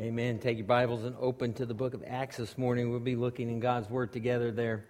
Amen. Take your Bibles and open to the book of Acts this morning. We'll be looking in God's Word together there.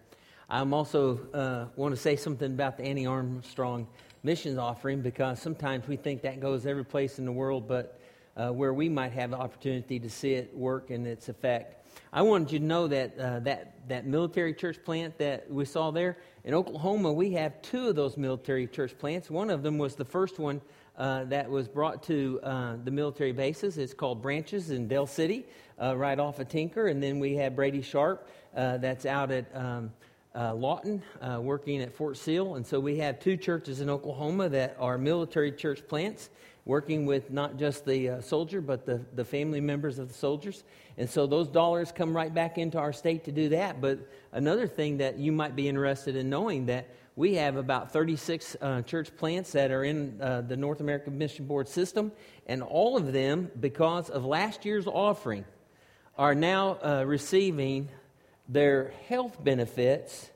I'm also uh, want to say something about the Annie Armstrong missions offering because sometimes we think that goes every place in the world, but uh, where we might have the opportunity to see it work and its effect. I wanted you to know that uh, that that military church plant that we saw there in Oklahoma, we have two of those military church plants. One of them was the first one uh, that was brought to uh, the military bases. It's called Branches in Del City, uh, right off of Tinker. And then we have Brady Sharp, uh, that's out at um, uh, Lawton, uh, working at Fort Sill. And so we have two churches in Oklahoma that are military church plants, working with not just the soldier, but the, the family members of the soldiers. And so those dollars come right back into our state to do that. But another thing that you might be interested in knowing that we have about 36 uh, church plants that are in uh, the North American Mission Board system, and all of them, because of last year's offering, are now uh, receiving their health benefits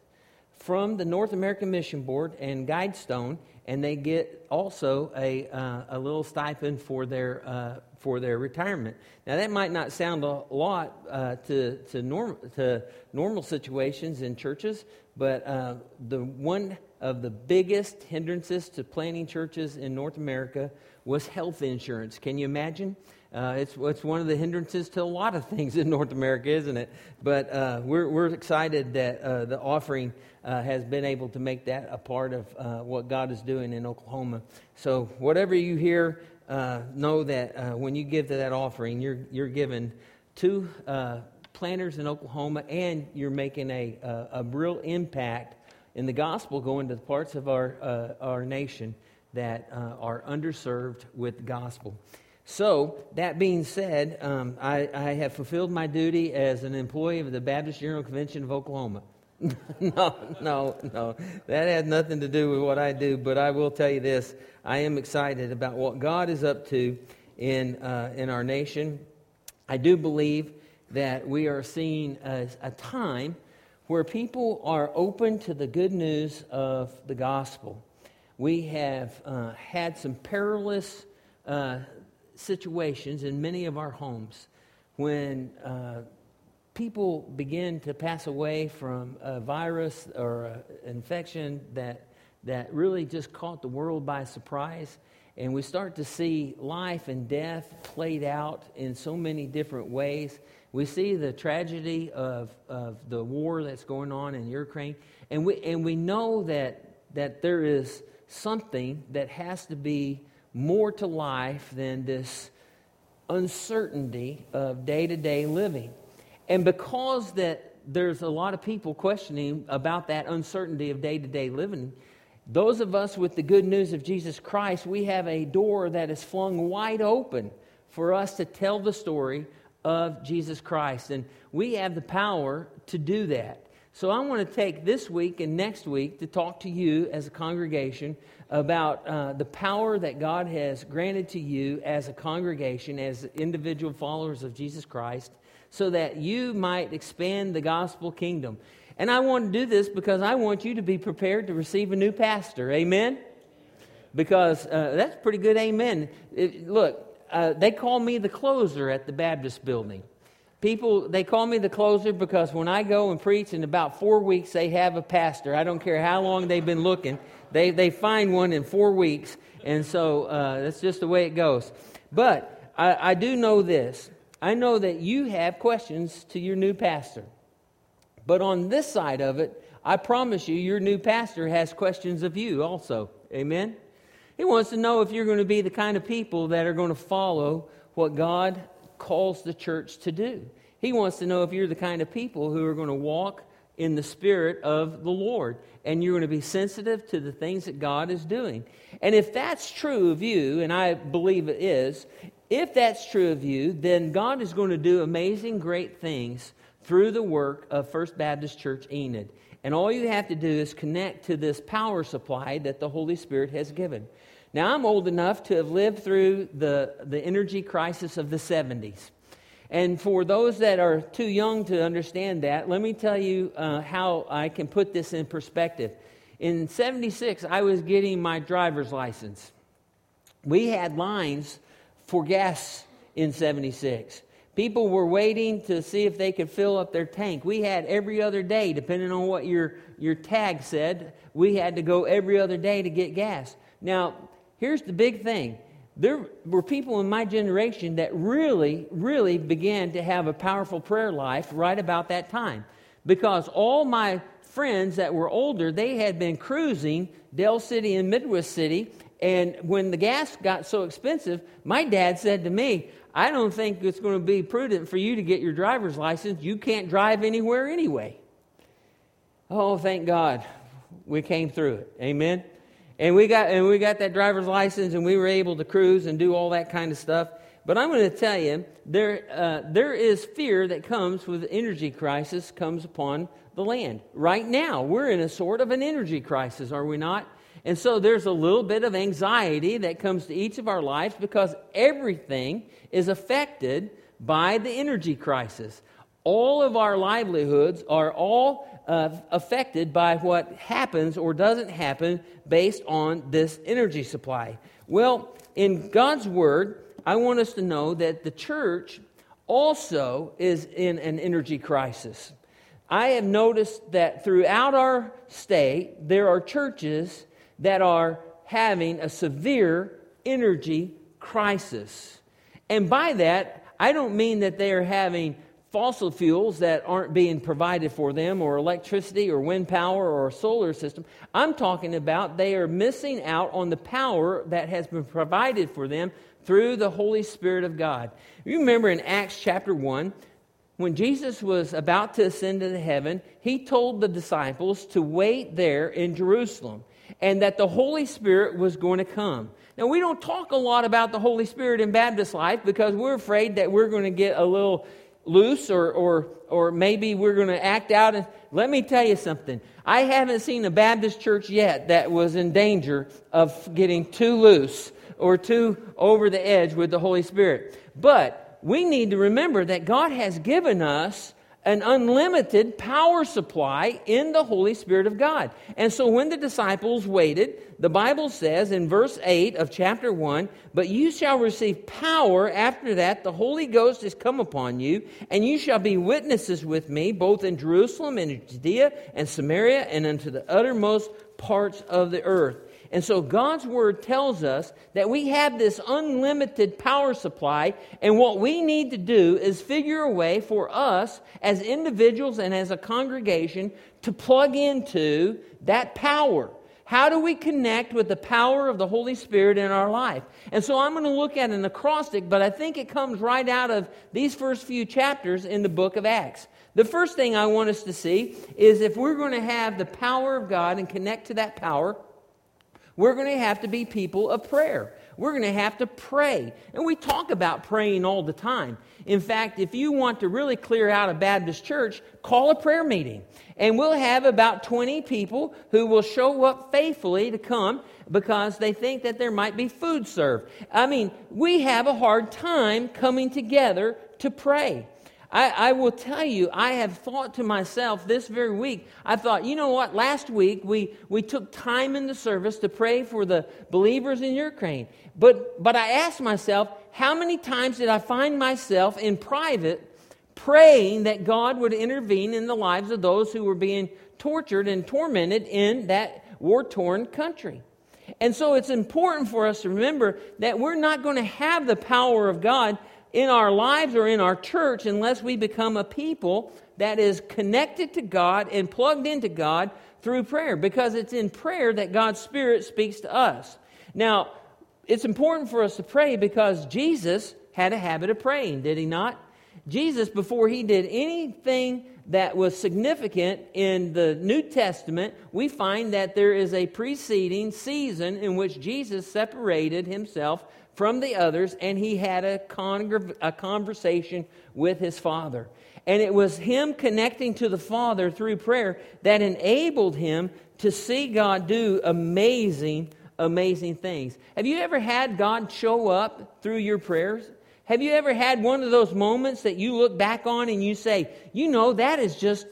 from the North American Mission Board and GuideStone, and they get also a, uh, a little stipend for their, uh, for their retirement. Now, that might not sound a lot uh, to, to, norm, to normal situations in churches, but uh, the one of the biggest hindrances to planting churches in North America was health insurance. Can you imagine? Uh, it's, it's one of the hindrances to a lot of things in North America, isn't it? But uh, we're, we're excited that uh, the offering uh, has been able to make that a part of uh, what God is doing in Oklahoma. So, whatever you hear, uh, know that when you give to that offering, you're, you're given two planters in Oklahoma, and you're making a, a, a, real impact in the gospel going to the parts of our, our nation that are underserved with the gospel. So, that being said, um, I, I, have fulfilled my duty as an employee of the Baptist General Convention of Oklahoma. no, no, no. That had nothing to do with what I do, but I will tell you this. I am excited about what God is up to in, uh, in our nation. I do believe that we are seeing a, a time where people are open to the good news of the gospel. We have uh, had some perilous uh, situations in many of our homes when uh, people begin to pass away from a virus or an infection that, that really just caught the world by surprise. And we start to see life and death played out in so many different ways. We see the tragedy of, of the war that's going on in Ukraine, and we, and we know that, that there is something that has to be more to life than this uncertainty of day to day living. And because that there's a lot of people questioning about that uncertainty of day to day living, those of us with the good news of Jesus Christ, we have a door that is flung wide open for us to tell the story of Jesus Christ. And we have the power to do that. So I want to take this week and next week to talk to you as a congregation about uh, the power that God has granted to you as a congregation, as individual followers of Jesus Christ, so that you might expand the gospel kingdom. And I want to do this because I want you to be prepared to receive a new pastor. Amen? Because uh, that's pretty good amen. It, look, uh, they call me the closer at the Baptist building. People, they call me the closer because when I go and preach in about four weeks, they have a pastor. I don't care how long they've been looking, they, they find one in four weeks. And so uh, that's just the way it goes. But I, I do know this I know that you have questions to your new pastor. But on this side of it, I promise you, your new pastor has questions of you also. Amen? He wants to know if you're going to be the kind of people that are going to follow what God calls the church to do. He wants to know if you're the kind of people who are going to walk in the spirit of the Lord and you're going to be sensitive to the things that God is doing. And if that's true of you, and I believe it is, if that's true of you, then God is going to do amazing, great things through the work of First Baptist Church Enid. And all you have to do is connect to this power supply that the Holy Spirit has given. Now, I'm old enough to have lived through the, the energy crisis of the 70s. And for those that are too young to understand that, let me tell you uh, how I can put this in perspective. In 76, I was getting my driver's license. We had lines for gas in 76. People were waiting to see if they could fill up their tank. We had every other day, depending on what your, your tag said, we had to go every other day to get gas. Now, here's the big thing there were people in my generation that really, really began to have a powerful prayer life right about that time. Because all my friends that were older, they had been cruising Del City and Midwest City. And when the gas got so expensive, my dad said to me, I don't think it's going to be prudent for you to get your driver's license. You can't drive anywhere anyway. Oh, thank God we came through it. Amen. And we got and we got that driver's license and we were able to cruise and do all that kind of stuff. But I'm going to tell you, there, uh, there is fear that comes with energy crisis comes upon the land. Right now, we're in a sort of an energy crisis, are we not? And so there's a little bit of anxiety that comes to each of our lives because everything is affected by the energy crisis. All of our livelihoods are all uh, affected by what happens or doesn't happen based on this energy supply. Well, in God's Word, I want us to know that the church also is in an energy crisis. I have noticed that throughout our state, there are churches that are having a severe energy crisis. And by that, I don't mean that they are having fossil fuels that aren't being provided for them, or electricity, or wind power, or solar system. I'm talking about they are missing out on the power that has been provided for them through the Holy Spirit of God. You remember in Acts chapter 1, when Jesus was about to ascend into heaven, he told the disciples to wait there in Jerusalem and that the Holy Spirit was going to come. Now, we don't talk a lot about the Holy Spirit in Baptist life because we're afraid that we're going to get a little loose or, or, or maybe we're going to act out. And let me tell you something. I haven't seen a Baptist church yet that was in danger of getting too loose or too over the edge with the Holy Spirit. But we need to remember that God has given us an unlimited power supply in the Holy Spirit of God. And so when the disciples waited, the Bible says in verse 8 of chapter 1 But you shall receive power after that the Holy Ghost is come upon you, and you shall be witnesses with me both in Jerusalem and in Judea and Samaria and unto the uttermost parts of the earth. And so God's word tells us that we have this unlimited power supply, and what we need to do is figure a way for us as individuals and as a congregation to plug into that power. How do we connect with the power of the Holy Spirit in our life? And so I'm going to look at an acrostic, but I think it comes right out of these first few chapters in the book of Acts. The first thing I want us to see is if we're going to have the power of God and connect to that power, we're going to have to be people of prayer. We're going to have to pray. And we talk about praying all the time. In fact, if you want to really clear out a Baptist church, call a prayer meeting. And we'll have about 20 people who will show up faithfully to come because they think that there might be food served. I mean, we have a hard time coming together to pray. I, I, will tell you, I have thought to myself this very week, I thought, you know what? Last week we, we took time in the service to pray for the believers in Ukraine. But, but I asked myself, how many times did I find myself in private praying that God would intervene in the lives of those who were being tortured and tormented in that war torn country? And so it's important for us to remember that we're not going to have the power of God in our lives or in our church unless we become a people that is connected to God and plugged into God through prayer because it's in prayer that God's Spirit speaks to us. Now, it's important for us to pray because Jesus had a habit of praying, did he not? Jesus, before he did anything that was significant in the New Testament, we find that there is a preceding season in which Jesus separated himself from the others and he had a, con- a conversation with his father. And it was him connecting to the Father through prayer that enabled him to see God do amazing, amazing things. Have you ever had God show up through your prayers? Have you ever had one of those moments that you look back on and you say, you know, that is just,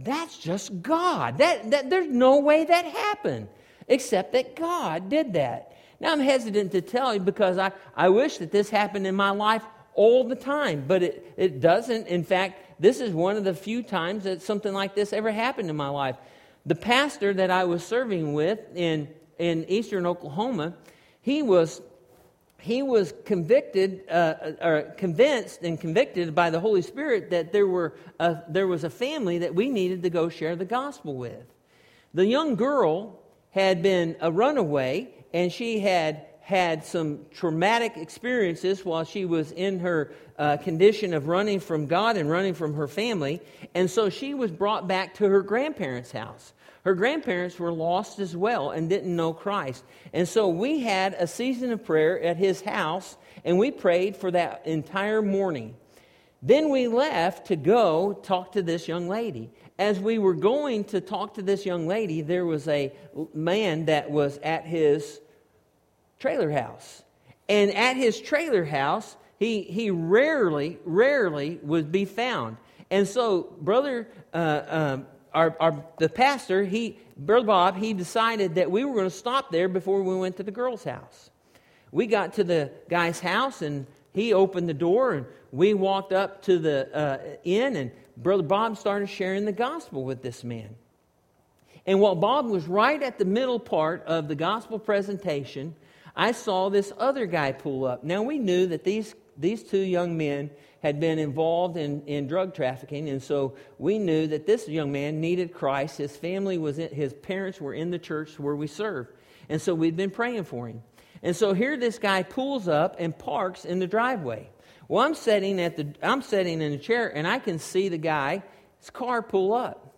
that's just God. That, that, there's no way that happened except that God did that. Now, I'm hesitant to tell you because I, I wish that this happened in my life all the time, but it, it doesn't. In fact, this is one of the few times that something like this ever happened in my life. The pastor that I was serving with in, in eastern Oklahoma, he was he was convicted uh, or convinced and convicted by the Holy Spirit that there, were a, there was a family that we needed to go share the gospel with. The young girl had been a runaway and she had had some traumatic experiences while she was in her uh, condition of running from God and running from her family. And so she was brought back to her grandparents' house. Her grandparents were lost as well and didn't know Christ. And so we had a season of prayer at his house, and we prayed for that entire morning. Then we left to go talk to this young lady. As we were going to talk to this young lady, there was a man that was at his trailer house. And at his trailer house, he, he rarely, rarely would be found. And so, Brother, uh, um, our, our, the pastor, he, Brother Bob, he decided that we were going to stop there before we went to the girl's house. We got to the guy's house and he opened the door and we walked up to the uh, inn and Brother Bob started sharing the gospel with this man. And while Bob was right at the middle part of the gospel presentation, I saw this other guy pull up. Now, we knew that these, these two young men had been involved in, in drug trafficking, and so we knew that this young man needed Christ. His family was in, his parents were in the church where we served. And so we'd been praying for him. And so here this guy pulls up and parks in the driveway. Well, I'm sitting at the I'm sitting in a chair and I can see the guy's car pull up.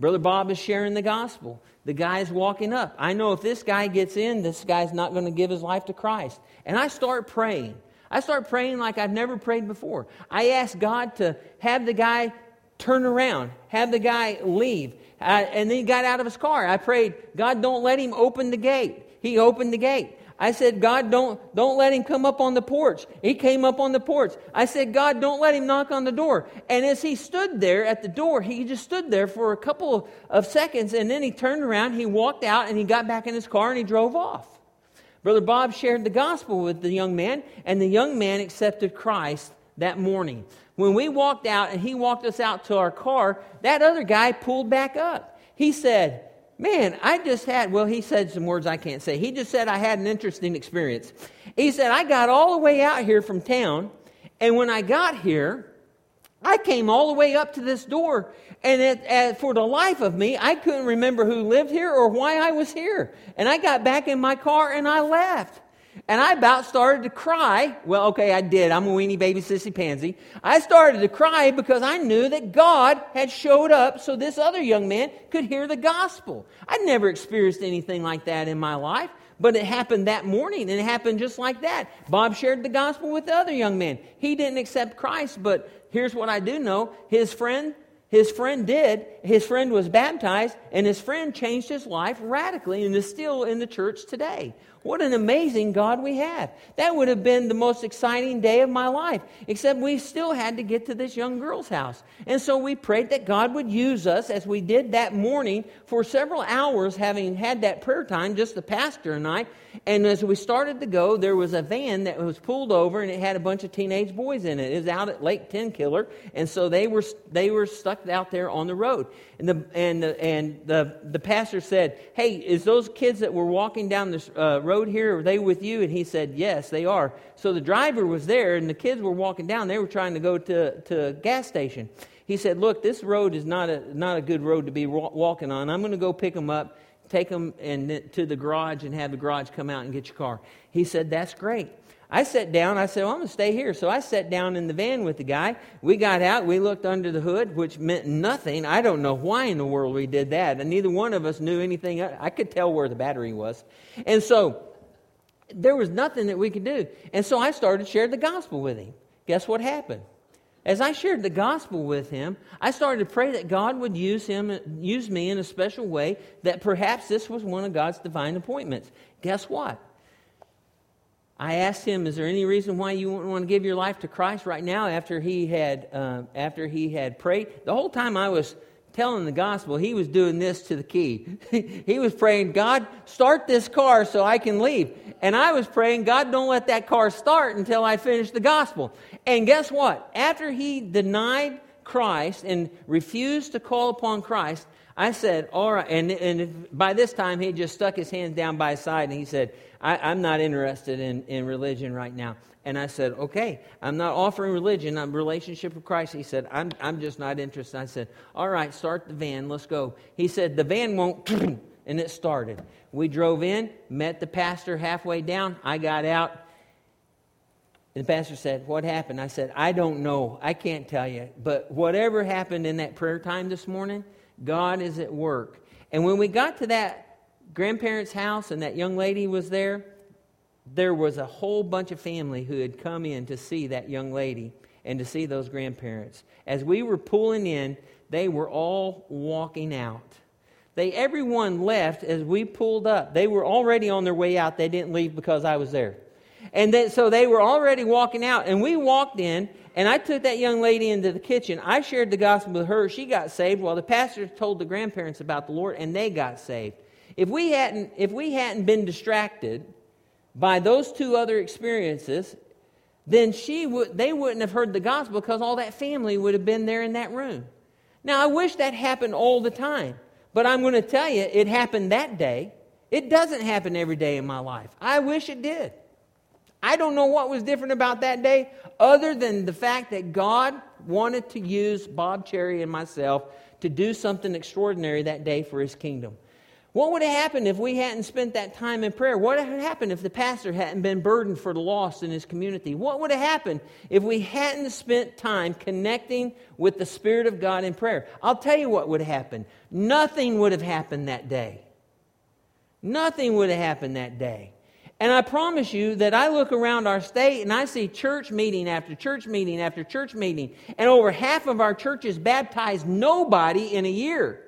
Brother Bob is sharing the gospel. The guy is walking up. I know if this guy gets in, this guy's not going to give his life to Christ. And I start praying. I start praying like I've never prayed before. I ask God to have the guy turn around, have the guy leave. And then he got out of his car. I prayed, God, don't let him open the gate. He opened the gate. I said, God, don't, don't let him come up on the porch. He came up on the porch. I said, God, don't let him knock on the door. And as he stood there at the door, he just stood there for a couple of seconds and then he turned around, he walked out, and he got back in his car and he drove off. Brother Bob shared the gospel with the young man, and the young man accepted Christ that morning. When we walked out and he walked us out to our car, that other guy pulled back up. He said, Man, I just had, well, he said some words I can't say. He just said I had an interesting experience. He said, I got all the way out here from town, and when I got here, I came all the way up to this door, and it, uh, for the life of me, I couldn't remember who lived here or why I was here. And I got back in my car and I left. And I about started to cry. Well, okay, I did. I'm a weenie baby sissy pansy. I started to cry because I knew that God had showed up so this other young man could hear the gospel. I'd never experienced anything like that in my life, but it happened that morning and it happened just like that. Bob shared the gospel with the other young man. He didn't accept Christ, but here's what I do know his friend his friend did. His friend was baptized, and his friend changed his life radically and is still in the church today. What an amazing God we have. That would have been the most exciting day of my life, except we still had to get to this young girl's house. And so we prayed that God would use us as we did that morning for several hours, having had that prayer time, just the pastor and I. And as we started to go, there was a van that was pulled over and it had a bunch of teenage boys in it. It was out at Lake Tenkiller, and so they were, they were stuck out there on the road. And the, and the, and the, the pastor said, Hey, is those kids that were walking down this uh, road here, are they with you? And he said, Yes, they are. So the driver was there, and the kids were walking down. They were trying to go to, to a gas station. He said, Look, this road is not a, not a good road to be walking on. I'm going to go pick them up, take them and, to the garage, and have the garage come out and get your car. He said, That's great. I sat down. I said, well, I'm going to stay here. So I sat down in the van with the guy. We got out. We looked under the hood, which meant nothing. I don't know why in the world we did that. And neither one of us knew anything. I could tell where the battery was. And so there was nothing that we could do. And so I started sharing the gospel with him. Guess what happened? As I shared the gospel with him, I started to pray that God would use him, use me in a special way, that perhaps this was one of God's divine appointments. Guess what? I asked him, "Is there any reason why you wouldn't want to give your life to Christ right now?" After he had uh, after he had prayed, the whole time I was telling the gospel, he was doing this to the key. he was praying, God, start this car so I can leave. And I was praying, God, don't let that car start until I finish the gospel. And guess what? After he denied Christ and refused to call upon Christ, I said, all right. And, and by this time, he just stuck his hands down by his side and he said, I, am not interested in, in religion right now. And I said, okay, I'm not offering religion, I'm relationship with Christ. He said, I'm, I'm just not interested. I said, all right, start the van, let's go. He said, the van won't, and it started. We drove in, met the pastor halfway down. I got out. And the pastor said, What happened? I said, I don't know. I can't tell you. But whatever happened in that prayer time this morning, God is at work. And when we got to that grandparents' house and that young lady was there, there was a whole bunch of family who had come in to see that young lady and to see those grandparents. As we were pulling in, they were all walking out. They everyone left as we pulled up. They were already on their way out. They didn't leave because I was there. And then, so they were already walking out. And we walked in, and I took that young lady into the kitchen. I shared the gospel with her. She got saved while the pastor told the grandparents about the Lord, and they got saved. If we hadn't, if we hadn't been distracted by those two other experiences, then she would, they wouldn't have heard the gospel because all that family would have been there in that room. Now, I wish that happened all the time, but I'm going to tell you, it happened that day. It doesn't happen every day in my life. I wish it did. I don't know what was different about that day other than the fact that God wanted to use Bob Cherry and myself to do something extraordinary that day for his kingdom. What would have happened if we hadn't spent that time in prayer? What would have happened if the pastor hadn't been burdened for the lost in his community? What would have happened if we hadn't spent time connecting with the Spirit of God in prayer? I'll tell you what would have happened. Nothing would have happened that day. Nothing would have happened that day. And I promise you that I look around our state and I see church meeting after church meeting after church meeting, and over half of our churches baptize nobody in a year.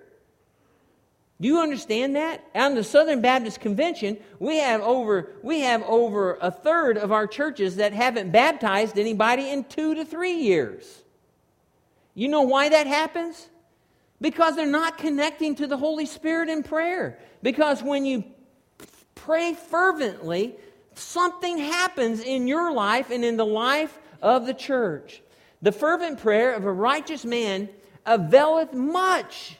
Do you understand that? On the Southern Baptist Convention, we have over we have over a third of our churches that haven't baptized anybody in 2 to 3 years. You know why that happens? Because they're not connecting to the Holy Spirit in prayer. Because when you pray fervently, something happens in your life and in the life of the church. The fervent prayer of a righteous man availeth much.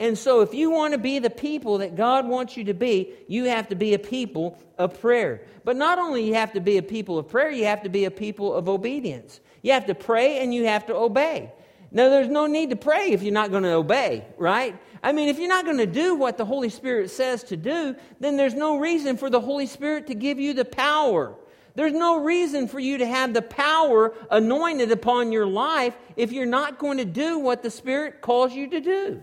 And so, if you want to be the people that God wants you to be, you have to be a people of prayer. But not only you have to be a people of prayer, you have to be a people of obedience. You have to pray and you have to obey. Now, there's no need to pray if you're not going to obey, right? I mean, if you're not going to do what the Holy Spirit says to do, then there's no reason for the Holy Spirit to give you the power. There's no reason for you to have the power anointed upon your life if you're not going to do what the Spirit calls you to do.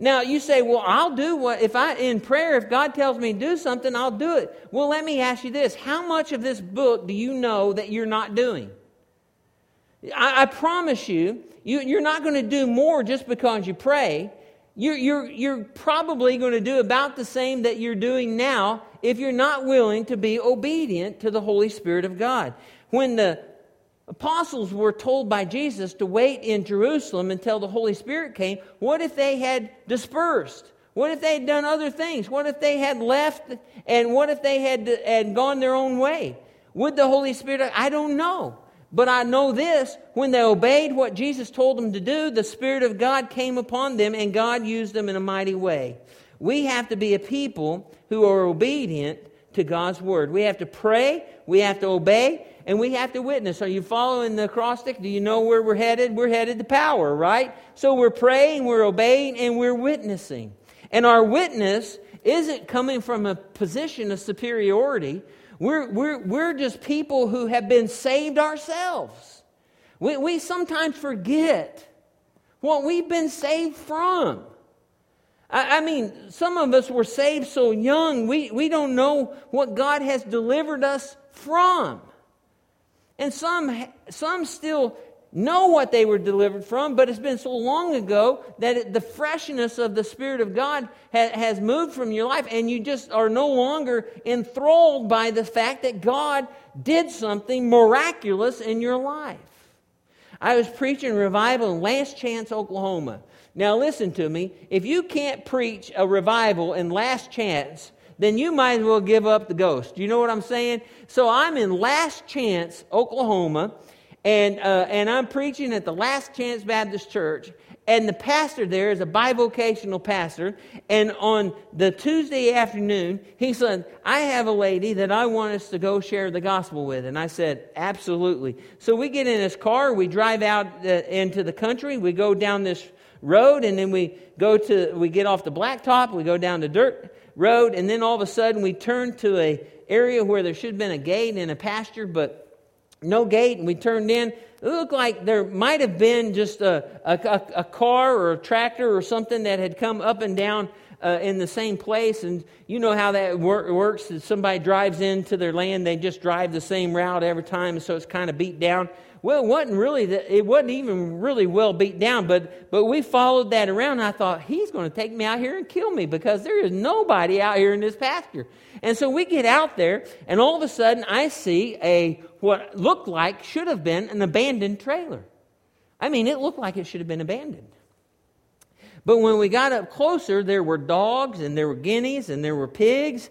Now you say, "Well, I'll do what if I in prayer if God tells me to do something, I'll do it." Well, let me ask you this: How much of this book do you know that you're not doing? I, I promise you, you, you're not going to do more just because you pray you're, you're, you're probably going to do about the same that you're doing now if you're not willing to be obedient to the Holy Spirit of God. When the apostles were told by Jesus to wait in Jerusalem until the Holy Spirit came, what if they had dispersed? What if they had done other things? What if they had left and what if they had, had gone their own way? Would the Holy Spirit? I don't know. But I know this when they obeyed what Jesus told them to do, the Spirit of God came upon them and God used them in a mighty way. We have to be a people who are obedient to God's word. We have to pray, we have to obey, and we have to witness. Are you following the acrostic? Do you know where we're headed? We're headed to power, right? So we're praying, we're obeying, and we're witnessing. And our witness isn't coming from a position of superiority. We're, we're, we're just people who have been saved ourselves. We, we sometimes forget what we've been saved from. I, I mean, some of us were saved so young, we, we don't know what God has delivered us from. And some, some still know what they were delivered from, but it's been so long ago that it, the freshness of the Spirit of God ha, has moved from your life, and you just are no longer enthralled by the fact that God did something miraculous in your life. I was preaching revival in Last Chance, Oklahoma. Now, listen to me. If you can't preach a revival in last chance, then you might as well give up the ghost. You know what I'm saying? So I'm in Last Chance, Oklahoma, and, uh, and I'm preaching at the Last Chance Baptist Church. And the pastor there is a bivocational pastor. And on the Tuesday afternoon, he said, I have a lady that I want us to go share the gospel with. And I said, Absolutely. So we get in his car, we drive out uh, into the country, we go down this road, and then we go to, we get off the blacktop, we go down the dirt road, and then all of a sudden we turn to a area where there should have been a gate and a pasture, but no gate, and we turned in. It looked like there might have been just a, a, a car or a tractor or something that had come up and down uh, in the same place. And you know how that wor- works. If somebody drives into their land, they just drive the same route every time, so it's kind of beat down. Well, it wasn't really. The, it wasn't even really well beat down, but but we followed that around. And I thought he's going to take me out here and kill me because there is nobody out here in this pasture. And so we get out there, and all of a sudden I see a what looked like should have been an abandoned trailer. I mean, it looked like it should have been abandoned. But when we got up closer, there were dogs and there were guineas and there were pigs.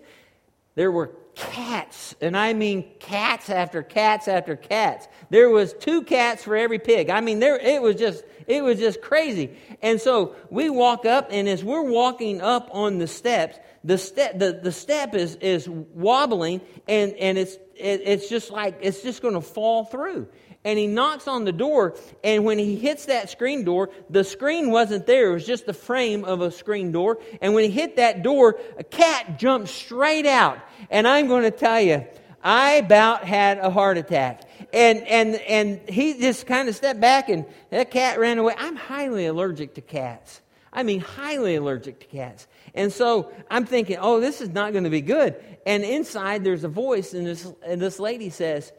There were cats, and I mean cats after cats after cats. There was two cats for every pig. I mean, there it was just it was just crazy. And so we walk up, and as we're walking up on the steps, the step the, the step is is wobbling, and and it's it, it's just like it's just going to fall through and he knocks on the door. And when he hits that screen door, the screen wasn't there. It was just the frame of a screen door. And when he hit that door, a cat jumped straight out. And I'm going to tell you, I about had a heart attack. And, and, and he just kind of stepped back and that cat ran away. I'm highly allergic to cats. I mean, highly allergic to cats. And so I'm thinking, oh, this is not going to be good. And inside there's a voice, and this, and this lady says,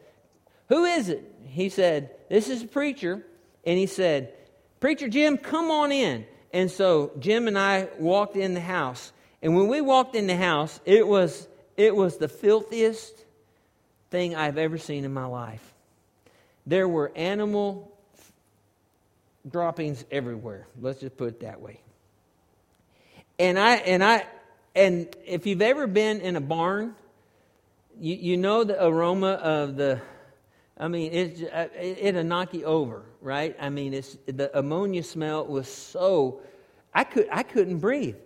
Who is it? he said, This is a preacher. And he said, Preacher Jim, come on in. And so Jim and I walked in the house. And when we walked in the house, it was, it was the filthiest thing I've ever seen in my life. There were animal droppings everywhere. Let's just put it that way. And I and I and if you've ever been in a barn, you, you know the aroma of the I mean, it, uh, it'll knock you over, right? I mean, it's, the ammonia smell was so, I, could, I couldn't breathe.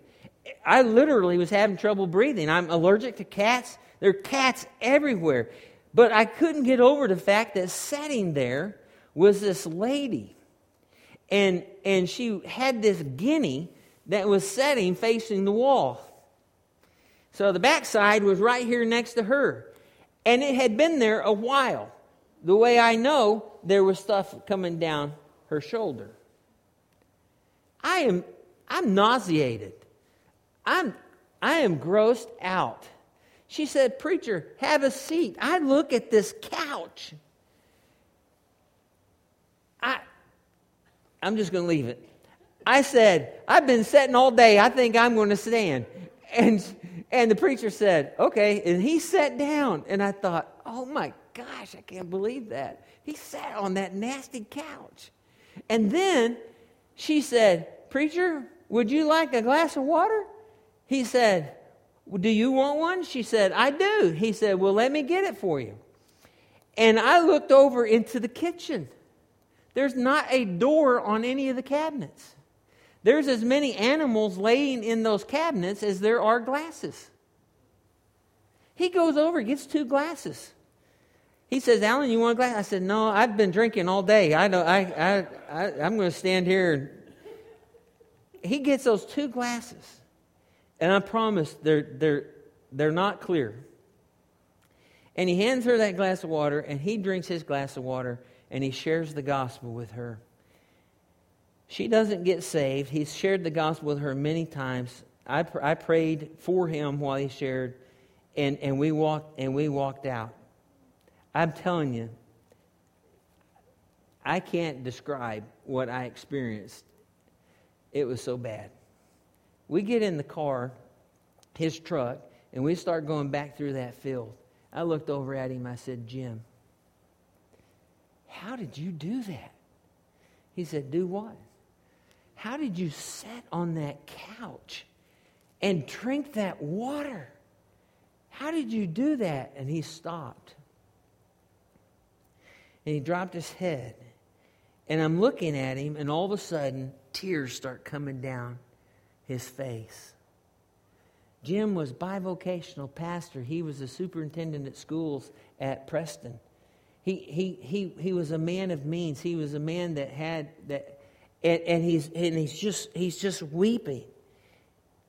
I literally was having trouble breathing. I'm allergic to cats. There are cats everywhere. But I couldn't get over the fact that sitting there was this lady. And, and she had this guinea that was sitting facing the wall. So the backside was right here next to her. And it had been there a while the way I know there was stuff coming down her shoulder. I am I'm nauseated. I'm I am grossed out. She said, Preacher, have a seat. I look at this couch. I I'm just gonna leave it. I said, I've been sitting all day. I think I'm going to stand. And and the preacher said, Okay. And he sat down. And I thought, oh my gosh, I can't believe that. He sat on that nasty couch. And then she said, Preacher, would you like a glass of water? He said, Do you want one? She said, I do. He said, Well, let me get it for you. And I looked over into the kitchen. There's not a door on any of the cabinets. There's as many animals laying in those cabinets as there are glasses. He goes over, gets two glasses. He says, Alan, you want a glass? I said, No, I've been drinking all day. I know, I, I, I, I'm going to stand here. and He gets those two glasses. And I promise they're, they're, they're not clear. And he hands her that glass of water, and he drinks his glass of water, and he shares the gospel with her. She doesn't get saved. He's shared the gospel with her many times. I, pr- I prayed for him while he shared, and, and, we walked, and we walked out. I'm telling you, I can't describe what I experienced. It was so bad. We get in the car, his truck, and we start going back through that field. I looked over at him. I said, Jim, how did you do that? He said, Do what? How did you sit on that couch and drink that water? How did you do that? And he stopped. And he dropped his head. And I'm looking at him, and all of a sudden, tears start coming down his face. Jim was bivocational pastor. He was a superintendent at schools at Preston. He, he, he, he was a man of means. He was a man that had that, and, and he's and he's just he's just weeping.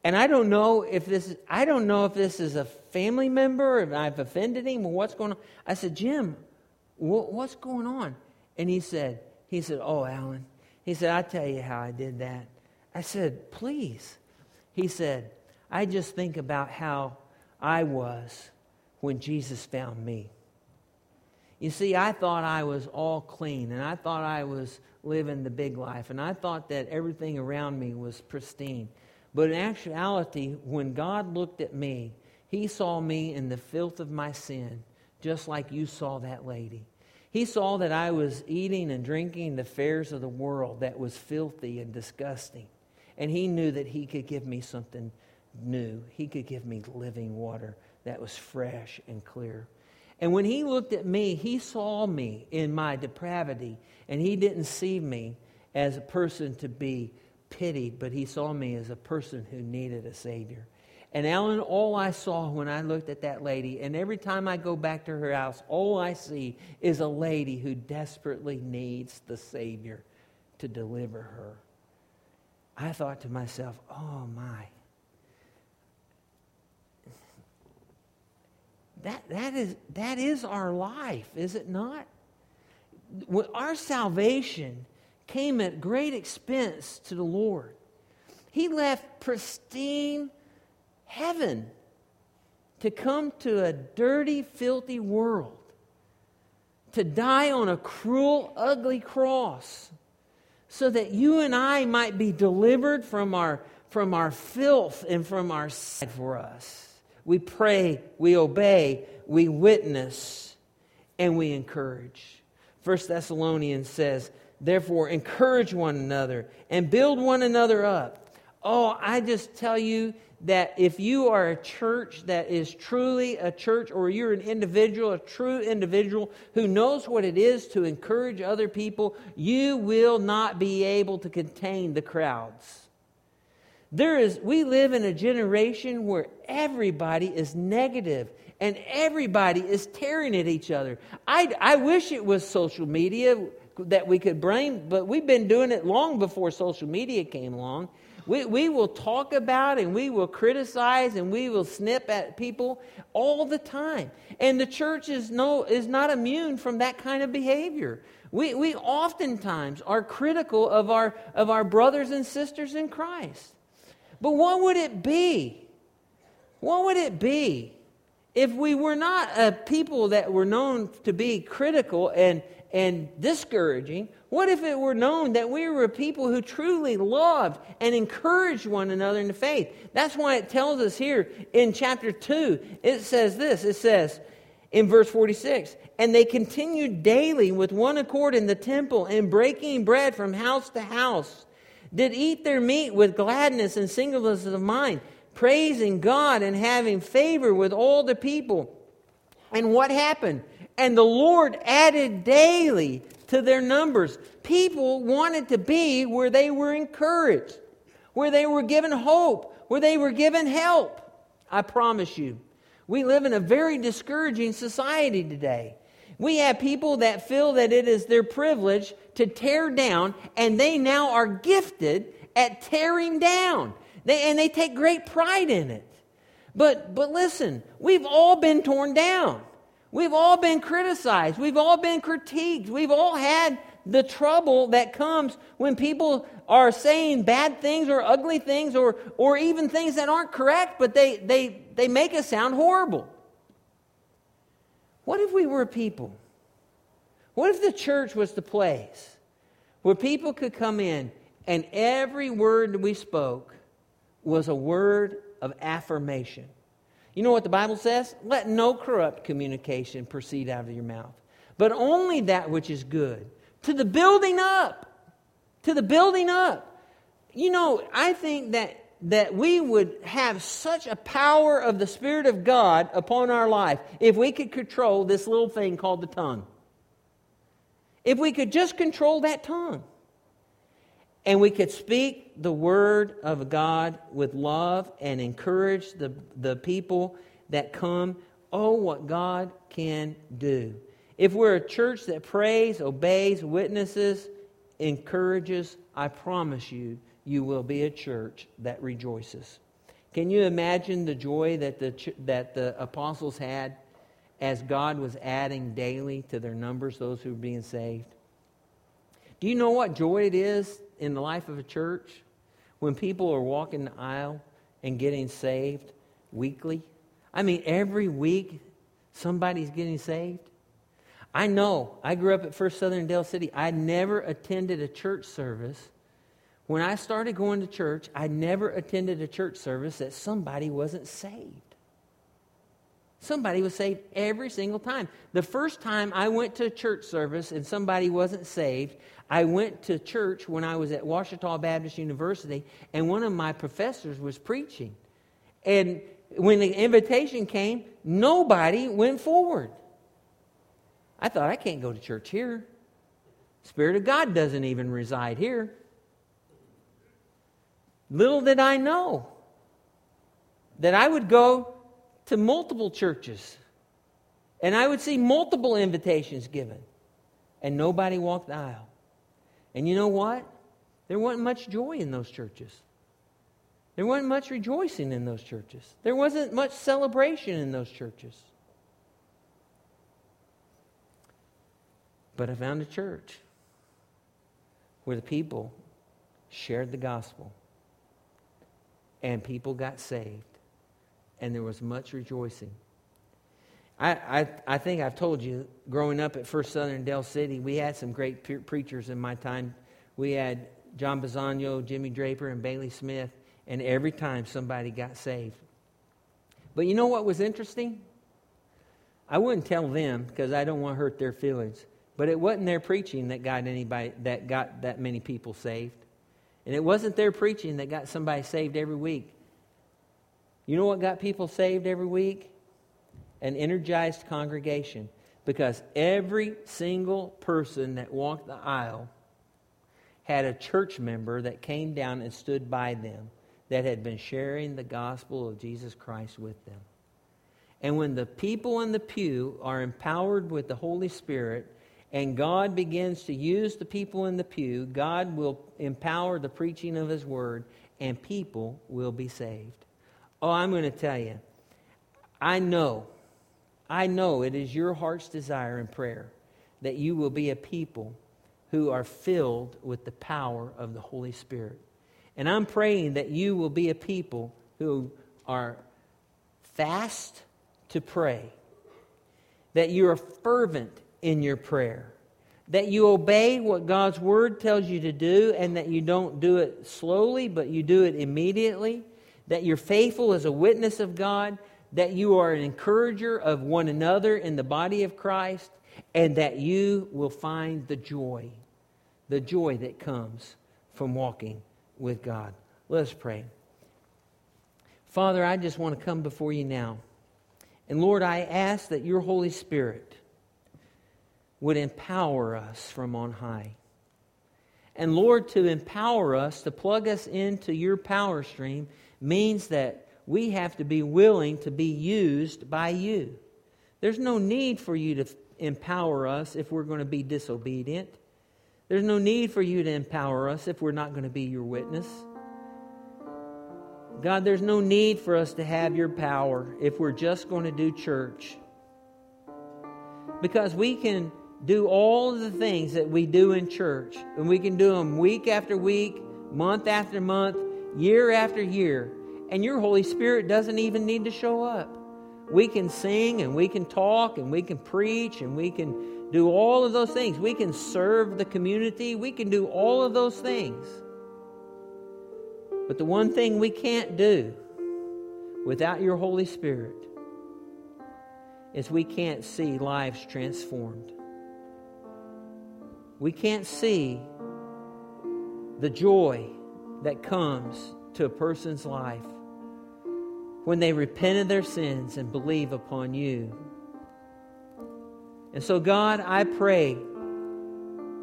And I don't know if this is, I don't know if this is a family member, if I've offended him, or what's going on. I said, Jim, what's going on? And he said, he said, Oh, Alan. He said, i tell you how I did that. I said, Please. He said, I just think about how I was when Jesus found me. You see, I thought I was all clean, and I thought I was living the big life, and I thought that everything around me was pristine. But in actuality, when God looked at me, He saw me in the filth of my sin, just like you saw that lady. He saw that I was eating and drinking the fares of the world that was filthy and disgusting. And He knew that He could give me something new. He could give me living water that was fresh and clear. And when he looked at me, he saw me in my depravity, and he didn't see me as a person to be pitied, but he saw me as a person who needed a Savior. And Alan, all I saw when I looked at that lady, and every time I go back to her house, all I see is a lady who desperately needs the Savior to deliver her. I thought to myself, oh my, that, that, is, that is our life, is it not? Our salvation came at great expense to the Lord. He left pristine heaven to come to a dirty, filthy world, to die on a cruel, ugly cross, so that you and I might be delivered from our, from our filth and from our sin for us we pray, we obey, we witness, and we encourage. First Thessalonians says, Therefore, encourage one another and build one another up. Oh, I just tell you that if you are a church that is truly a church, or you're an individual, a true individual who knows what it is to encourage other people, you will not be able to contain the crowds. There is, we live in a generation where everybody is negative and everybody is tearing at each other. I, I wish it was social media that we could bring, but we've been doing it long before social media came along. We, we will talk about and we will criticize and we will snip at people all the time. And the church is, no, is not immune from that kind of behavior. We, we oftentimes are critical of our, of our brothers and sisters in Christ. But what would it be? What would it be if we were not a people that were known to be critical and, and discouraging? What if it were known that we were a people who truly loved and encouraged one another in the faith? That's why it tells us here in chapter 2, it says this it says, in verse 46 and they continued daily with one accord in the temple and breaking bread from house to house did eat their meat with gladness and singleness of mind, praising God and having favor with all the people. And what happened? And the Lord added daily to their numbers. People wanted to be where they were encouraged, where they were given hope, where they were given help. I promise you, we live in a very discouraging society today. We have people that feel that it is their privilege to tear down, and they now are gifted at tearing down. They, and they take great pride in it. But, but listen, we've all been torn down. We've all been criticized. We've all been critiqued. We've all had the trouble that comes when people are saying bad things or ugly things or, or even things that aren't correct, but they, they, they make us sound horrible. What if we were people? What if the church was the place where people could come in and every word we spoke was a word of affirmation? You know what the Bible says? Let no corrupt communication proceed out of your mouth, but only that which is good. To the building up, to the building up you know, I think that that we would have such a power of the Spirit of God upon our life if we could control this little thing called the tongue. If we could just control that tongue and we could speak the word of God with love and encourage the, the people that come, oh, what God can do. If we're a church that prays, obeys, witnesses, encourages, I promise you, you will be a church that rejoices. Can you imagine the joy that the, that the apostles had as God was adding daily to their numbers those who were being saved? Do you know what joy it is in the life of a church when people are walking the aisle and getting saved weekly? I mean, every week somebody's getting saved. I know. I grew up at First Southern Del City. I never attended a church service. When I started going to church, I never attended a church service that somebody wasn't saved. Somebody was saved every single time. The first time I went to church service and somebody wasn't saved, I went to church when I was at Ouachita Baptist University, and one of my professors was preaching. And when the invitation came, nobody went forward. I thought, I can't go to church here. Spirit of God doesn't even reside here. Little did I know that I would go to multiple churches and I would see multiple invitations given, and nobody walked the aisle. And you know what? There wasn't much joy in those churches. There wasn't much rejoicing in those churches. There wasn't much celebration in those churches. But I found a church where the people shared the gospel and people got saved and there was much rejoicing. I, I, I think I've told you, growing up at First Southern Del City, we had some great pre- preachers in my time. We had John Bisagno, Jimmy Draper, and Bailey Smith, and every time somebody got saved. But you know what was interesting? I wouldn't tell them because I don't want to hurt their feelings. But it wasn't their preaching that got anybody that got that many people saved. And it wasn't their preaching that got somebody saved every week. You know what got people saved every week? An energized congregation. Because every single person that walked the aisle had a church member that came down and stood by them that had been sharing the gospel of Jesus Christ with them. And when the people in the pew are empowered with the Holy Spirit and God begins to use the people in the pew, God will empower the preaching of His word, and people will be saved. Oh, I'm going to tell you, I know, I know it is your heart's desire and prayer that you will be a people who are filled with the power of the Holy Spirit. And I'm praying that you will be a people who are fast to pray, that you are fervent in your prayer. That you obey what God's word tells you to do and that you don't do it slowly, but you do it immediately. That you're faithful as a witness of God. That you are an encourager of one another in the body of Christ. And that you will find the joy, the joy that comes from walking with God. Let us pray. Father, I just want to come before you now. And Lord, I ask that your Holy Spirit would empower us from on high. And Lord, to empower us, to plug us into your power stream, means that we have to be willing to be used by you. There's no need for you to empower us if we're going to be disobedient. There's no need for you to empower us if we're not going to be your witness. God, there's no need for us to have your power if we're just going to do church. Because we can do all the things that we do in church, and we can do them week after week, month after month, year after year, and your Holy Spirit doesn't even need to show up. We can sing and we can talk and we can preach and we can do all of those things. We can serve the community. We can do all of those things. But the one thing we can't do without your Holy Spirit is we can't see lives transformed we can't see the joy that comes to a person's life when they repent of their sins and believe upon you. And so, God, I pray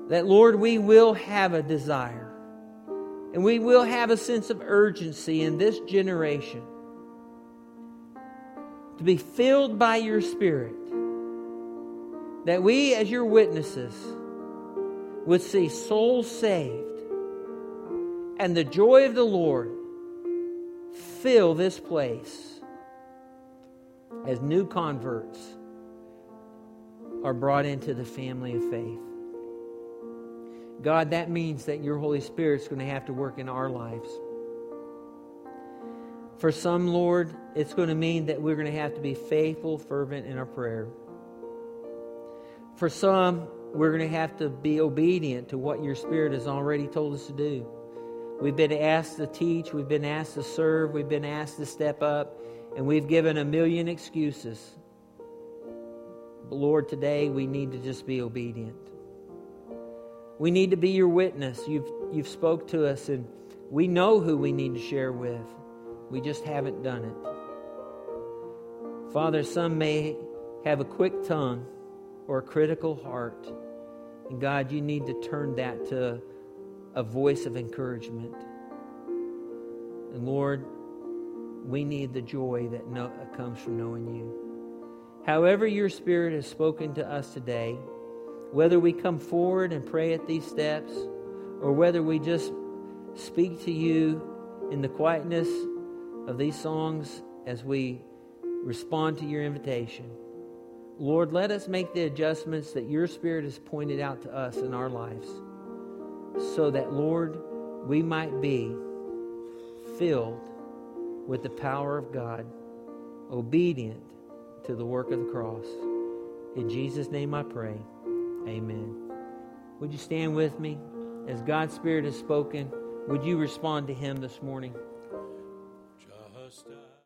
that, Lord, we will have a desire and we will have a sense of urgency in this generation to be filled by your Spirit. That we, as your witnesses, would see souls saved and the joy of the Lord fill this place as new converts are brought into the family of faith. God, that means that your Holy Spirit's going to have to work in our lives. For some, Lord, it's going to mean that we're going to have to be faithful, fervent in our prayer. For some, we're going to have to be obedient to what your Spirit has already told us to do. We've been asked to teach, we've been asked to serve, we've been asked to step up, and we've given a million excuses. But Lord, today we need to just be obedient. We need to be your witness. You've, you've spoke to us, and we know who we need to share with. We just haven't done it. Father, some may have a quick tongue or a critical heart. And God, you need to turn that to a voice of encouragement. And Lord, we need the joy that comes from knowing you. However, your Spirit has spoken to us today, whether we come forward and pray at these steps, or whether we just speak to you in the quietness of these songs as we respond to your invitation. Lord, let us make the adjustments that your Spirit has pointed out to us in our lives so that, Lord, we might be filled with the power of God, obedient to the work of the cross. In Jesus' name I pray. Amen. Would you stand with me? As God's Spirit has spoken, would you respond to Him this morning?